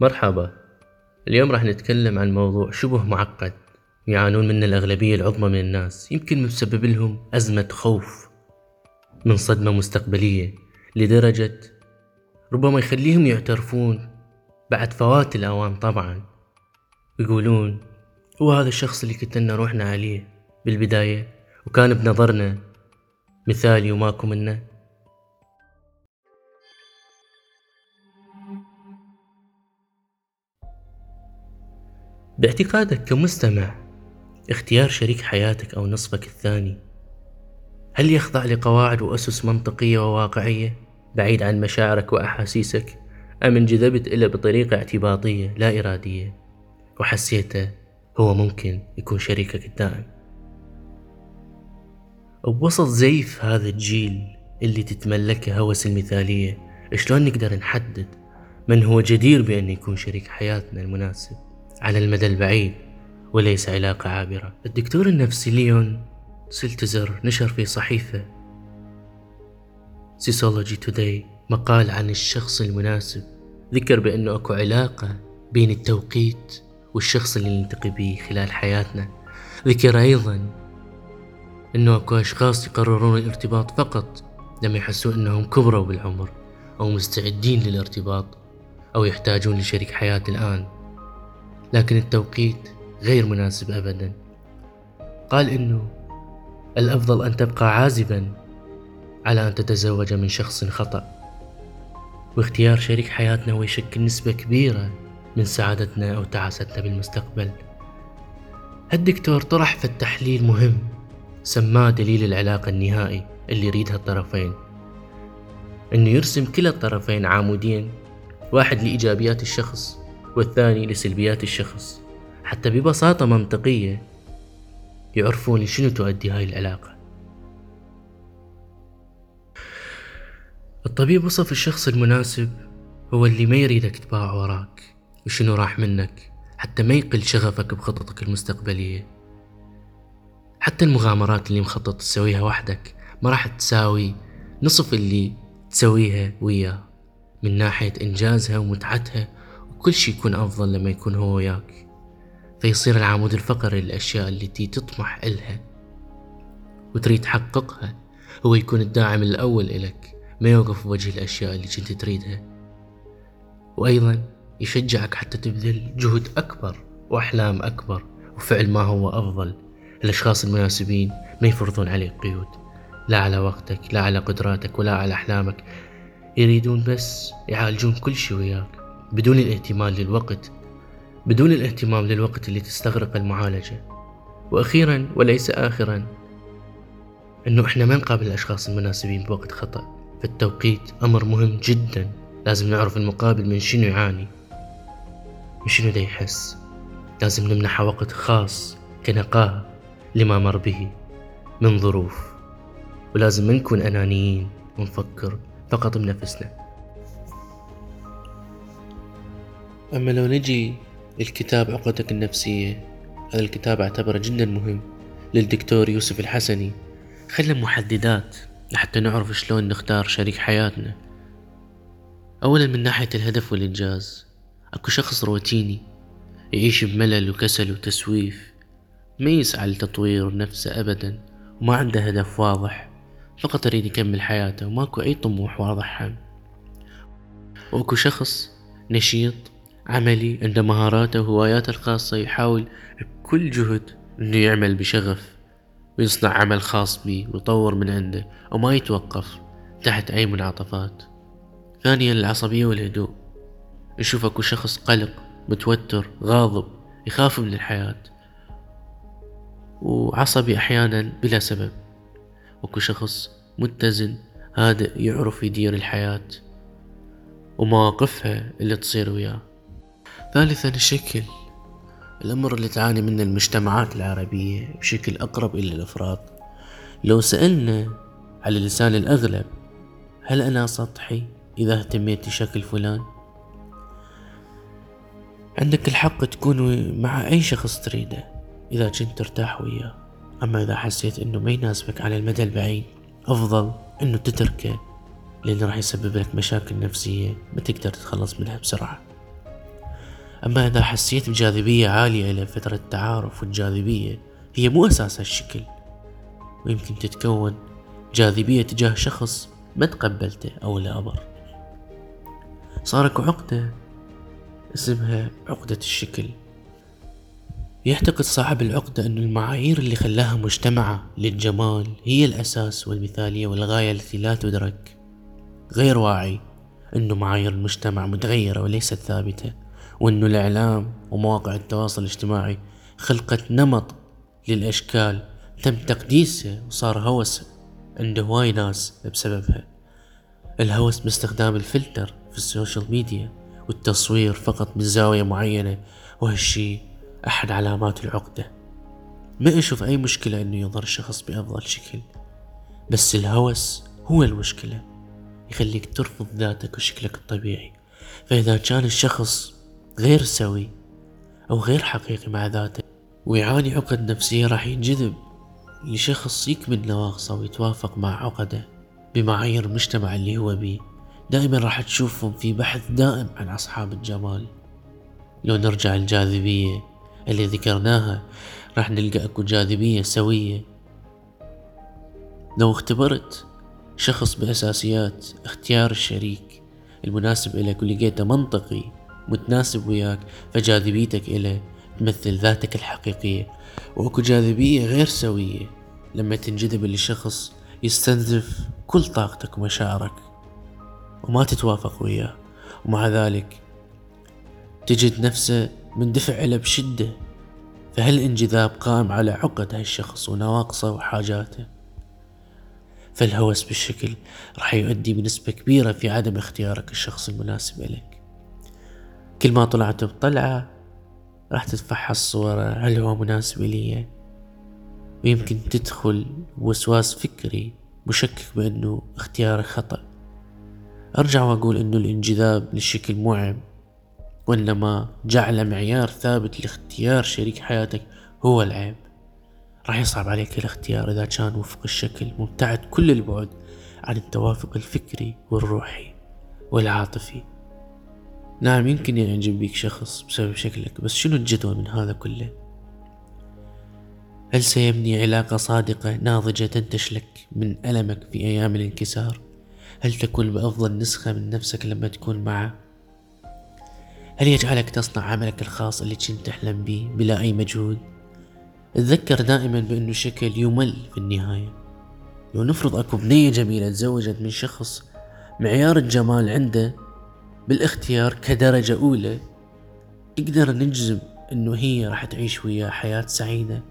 مرحبا. اليوم راح نتكلم عن موضوع شبه معقد يعانون منه الأغلبية العظمى من الناس يمكن مسبب لهم أزمة خوف من صدمة مستقبلية لدرجة ربما يخليهم يعترفون بعد فوات الأوان طبعا. يقولون هو هذا الشخص اللي كتلنا روحنا عليه بالبداية وكان بنظرنا مثالي وماكو منه؟ باعتقادك كمستمع اختيار شريك حياتك أو نصفك الثاني هل يخضع لقواعد وأسس منطقية وواقعية بعيد عن مشاعرك وأحاسيسك أم انجذبت إلى بطريقة اعتباطية لا إرادية وحسيته هو ممكن يكون شريكك الدائم؟ بوسط زيف هذا الجيل اللي تتملكه هوس المثالية شلون نقدر نحدد من هو جدير بأن يكون شريك حياتنا المناسب؟ على المدى البعيد وليس علاقة عابرة الدكتور النفسي ليون سلتزر نشر في صحيفة سيسولوجي توداي مقال عن الشخص المناسب. ذكر بأنه أكو علاقة بين التوقيت والشخص اللي نلتقي به خلال حياتنا. ذكر أيضا أنه أكو أشخاص يقررون الارتباط فقط لما يحسون أنهم كبروا بالعمر أو مستعدين للارتباط أو يحتاجون لشريك حياة الآن. لكن التوقيت غير مناسب أبدا. قال إنه الأفضل أن تبقى عازبا على أن تتزوج من شخص خطأ. واختيار شريك حياتنا هو يشكل نسبة كبيرة من سعادتنا أو تعاستنا بالمستقبل. الدكتور طرح في التحليل مهم سماه دليل العلاقة النهائي اللي يريدها الطرفين. إنه يرسم كلا الطرفين عامودين واحد لإيجابيات الشخص والثاني لسلبيات الشخص. حتى ببساطة منطقية يعرفون لشنو تؤدي هاي العلاقة. الطبيب وصف الشخص المناسب هو اللي ما يريدك تباع وراك وشنو راح منك حتى ما يقل شغفك بخططك المستقبلية. حتى المغامرات اللي مخطط تسويها وحدك ما راح تساوي نصف اللي تسويها وياه من ناحية إنجازها ومتعتها وكل شي يكون أفضل لما يكون هو وياك. فيصير العمود الفقري للأشياء التي تطمح إلها وتريد تحققها هو يكون الداعم الأول إلك ما يوقف بوجه الأشياء اللي كنت تريدها. وأيضا يشجعك حتى تبذل جهد أكبر وأحلام أكبر وفعل ما هو أفضل. الأشخاص المناسبين ما يفرضون عليك قيود لا على وقتك لا على قدراتك ولا على أحلامك. يريدون بس يعالجون كل شي وياك. بدون الاهتمام للوقت بدون الاهتمام للوقت اللي تستغرق المعالجة. وأخيرا وليس آخرا أنه إحنا ما نقابل الأشخاص المناسبين بوقت خطأ. فالتوقيت أمر مهم جدا. لازم نعرف المقابل من شنو يعاني من شنو دا يحس. لازم نمنحه وقت خاص كنقاهة لما مر به من ظروف. ولازم ما نكون أنانيين ونفكر فقط بنفسنا. أما لو نجي للكتاب عقدتك النفسية هذا الكتاب أعتبره جدا مهم للدكتور يوسف الحسني. خلى محددات لحتى نعرف شلون نختار شريك حياتنا. أولا من ناحية الهدف والإنجاز أكو شخص روتيني يعيش بملل وكسل وتسويف ما يسعى لتطوير نفسه أبدا وما عنده هدف واضح فقط يريد يكمل حياته وماكو أي طموح واضح. هم وأكو شخص نشيط عملي عنده مهاراته وهواياته الخاصة يحاول بكل جهد إنه يعمل بشغف ويصنع عمل خاص به ويطور من عنده وما يتوقف تحت أي منعطفات. ثانيا العصبية والهدوء. يشوف أكو شخص قلق متوتر غاضب يخاف من الحياة. وعصبي أحيانا بلا سبب. أكو شخص متزن هادئ يعرف يدير الحياة. ومواقفها اللي تصير وياه. ثالثا الشكل الأمر اللي تعاني منه المجتمعات العربية بشكل أقرب إلى الأفراد. لو سألنا على لسان الأغلب هل أنا سطحي إذا اهتميت لشكل فلان؟ عندك الحق تكون مع أي شخص تريده إذا كنت ترتاح وياه. أما إذا حسيت إنه ما يناسبك على المدى البعيد أفضل إنه تتركه لأنه راح يسبب لك مشاكل نفسية ما تقدر تتخلص منها بسرعة. أما إذا حسيت بجاذبية عالية إلى فترة التعارف والجاذبية هي مو أساس هالشكل. ويمكن تتكون جاذبية تجاه شخص ما تقبلته أو لا أمر صارك عقدة اسمها عقدة الشكل. يعتقد صاحب العقدة أن المعايير اللي خلاها مجتمعة للجمال هي الأساس والمثالية والغاية التي لا تدرك. غير واعي أنه معايير المجتمع متغيرة وليست ثابتة. وأنه الإعلام ومواقع التواصل الاجتماعي خلقت نمط للأشكال تم تقديسه وصار هوس عند هواي ناس بسببها. الهوس باستخدام الفلتر في ال social media والتصوير فقط من زاوية معينة وهالشي أحد علامات العقدة. ما أشوف أي مشكلة أنه يظهر شخص بأفضل شكل بس الهوس هو المشكلة يخليك ترفض ذاتك وشكلك الطبيعي. فإذا كان الشخص غير سوي أو غير حقيقي مع ذاته. ويعاني عقد نفسية راح ينجذب لشخص يكمل نواقصه ويتوافق مع عقده بمعايير المجتمع اللي هو بيه. دائما راح تشوفهم في بحث دائم عن أصحاب الجمال. لو نرجع الجاذبية اللي ذكرناها راح نلقى أكو جاذبية سوية. لو اختبرت شخص بأساسيات اختيار الشريك المناسب إليك ولقيته منطقي متناسب وياك فجاذبيتك إليه تمثل ذاتك الحقيقية. وأكو جاذبية غير سوية لما تنجذب لشخص يستنزف كل طاقتك ومشاعرك وما تتوافق وياه. ومع ذلك تجد نفسه مندفع له بشدة فهالانجذاب قائم على عقد هالشخص ونواقصه وحاجاته؟ فالهوس بالشكل راح يؤدي بنسبة كبيرة في عدم اختيارك الشخص المناسب لك كل ما طلعت بطلعة راح تتفحص صورة هل هو مناسب لي؟ ويمكن تدخل وسواس فكري مشكك بأنه اختيارك خطأ. أرجع وأقول أنه الانجذاب للشكل مو عيب وإنما جعل معيار ثابت لاختيار شريك حياتك هو العيب. راح يصعب عليك الاختيار إذا كان وفق الشكل مبتعد كل البعد عن التوافق الفكري والروحي والعاطفي. نعم يمكن يعجب بيك شخص بسبب شكلك بس شنو الجدوى من هذا كله؟ هل سيبني علاقة صادقة ناضجة تنتج لك من ألمك في أيام الانكسار؟ هل تكون بأفضل نسخة من نفسك لما تكون معه؟ هل يجعلك تصنع عملك الخاص اللي كنت تحلم به بلا أي مجهود؟ تذكر دائما بأنه شكل يمل في النهاية. لو نفرض أكو بنية جميلة تزوجت من شخص معيار الجمال عنده بالاختيار كدرجة أولى نقدر نجزم أنه هي راح تعيش وياه حياة سعيدة.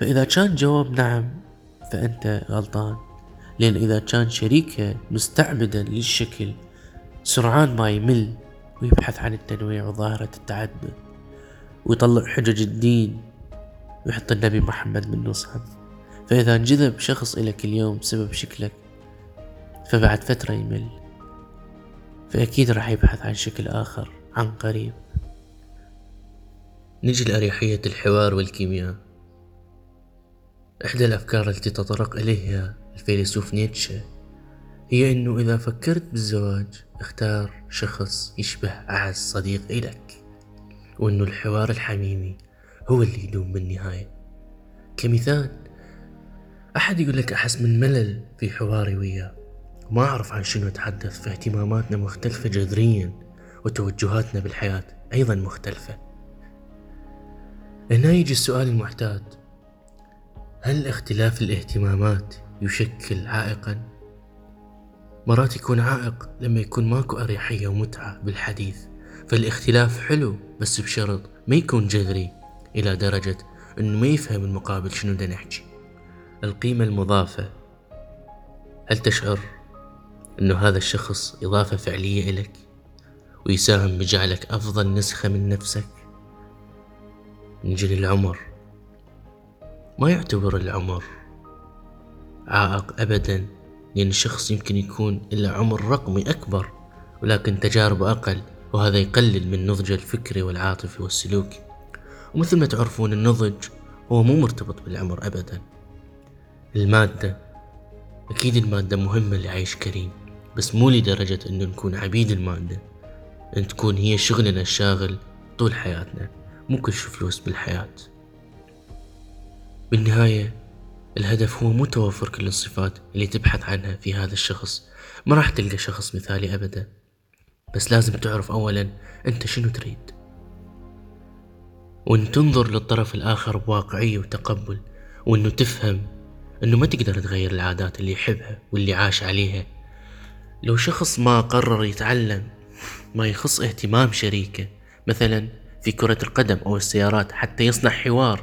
فإذا كان جواب نعم فأنت غلطان. لأن إذا كان شريكة مستعبدا للشكل سرعان ما يمل ويبحث عن التنويع وظاهرة التعدد ويطلع حجج الدين ويحط النبي محمد من نصهم فإذا انجذب شخص إليك اليوم بسبب شكلك فبعد فترة يمل. فأكيد راح يبحث عن شكل آخر عن قريب. نجي لأريحية الحوار والكيمياء. إحدى الأفكار التي تطرق إليها الفيلسوف نيتشه هي أنه إذا فكرت بالزواج اختار شخص يشبه أعز صديق إلك وأنه الحوار الحميمي هو اللي يدوم بالنهاية. كمثال أحد يقول لك أحس من ملل في حواري وياه. وما أعرف عن شنو أتحدث فاهتماماتنا مختلفة جذريا وتوجهاتنا بالحياة أيضا مختلفة. هنا يجي السؤال المعتاد. هل اختلاف الاهتمامات يشكل عائقا؟ مرات يكون عائق لما يكون ماكو أريحية ومتعة بالحديث فالاختلاف حلو بس بشرط ما يكون جذري إلى درجة أنه ما يفهم المقابل شنو دا نحكي. القيمة المضافة. هل تشعر؟ أنه هذا الشخص إضافة فعلية إلك ويساهم بجعلك أفضل نسخة من نفسك. نجي للعمر ما يعتبر العمر عائق أبدا لأن الشخص يمكن يكون إلى عمر رقمي أكبر ولكن تجاربه أقل وهذا يقلل من نضجه الفكري والعاطفي والسلوكي ومثل ما تعرفون النضج هو مو مرتبط بالعمر أبدا. المادة أكيد المادة مهمة لعيش كريم. بس مو لدرجة أنه نكون عبيد المادة. أن تكون هي شغلنا الشاغل طول حياتنا. مو كل شي فلوس بالحياة. بالنهاية الهدف هو مو توفر كل الصفات اللي تبحث عنها في هذا الشخص. ما راح تلقى شخص مثالي أبدا. بس لازم تعرف أولا أنت شنو تريد. وأن تنظر للطرف الآخر بواقعية وتقبل وأنه تفهم أنه ما تقدر تغير العادات اللي يحبها واللي عاش عليها. لو شخص ما قرر يتعلم ما يخص اهتمام شريكه مثلا في كرة القدم أو السيارات حتى يصنع حوار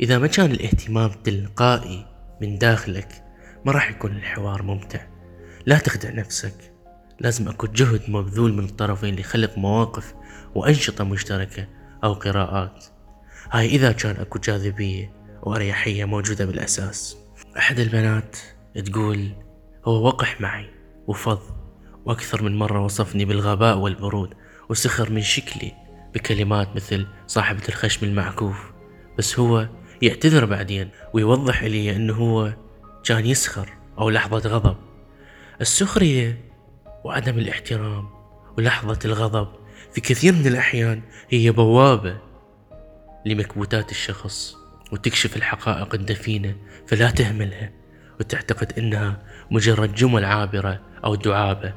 إذا ما كان الاهتمام تلقائي من داخلك ما راح يكون الحوار ممتع. لا تخدع نفسك. لازم أكو جهد مبذول من الطرفين لخلق مواقف وأنشطة مشتركة أو قراءات. هاي إذا كان أكو جاذبية وأريحية موجودة بالأساس. أحد البنات تقول هو وقح معي. وفض وأكثر من مرة وصفني بالغباء والبرود وسخر من شكلي بكلمات مثل صاحبة الخشم المعكوف. بس هو يعتذر بعدين ويوضح لي أنه هو كان يسخر أو لحظة غضب. السخرية وعدم الاحترام ولحظة الغضب في كثير من الأحيان هي بوابة لمكبوتات الشخص وتكشف الحقائق الدفينة فلا تهملها وتعتقد إنها مجرد جمل عابرة أو دعابة.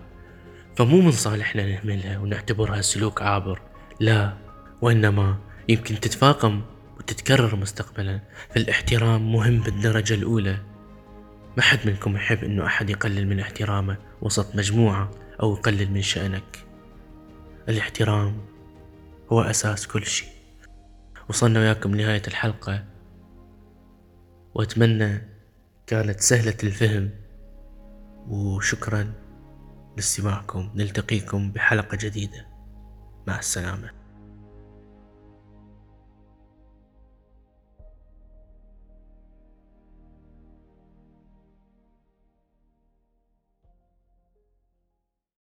فمو من صالحنا نهملها ونعتبرها سلوك عابر. لا وإنما يمكن تتفاقم وتتكرر مستقبلا. فالاحترام مهم بالدرجة الأولى. ما حد منكم يحب إنه أحد يقلل من احترامه وسط مجموعة أو يقلل من شأنك. الاحترام هو أساس كل شيء. وصلنا وياكم نهاية الحلقة. وأتمنى كانت سهلة الفهم. وشكرا لاستماعكم نلتقيكم بحلقة جديدة. مع السلامة.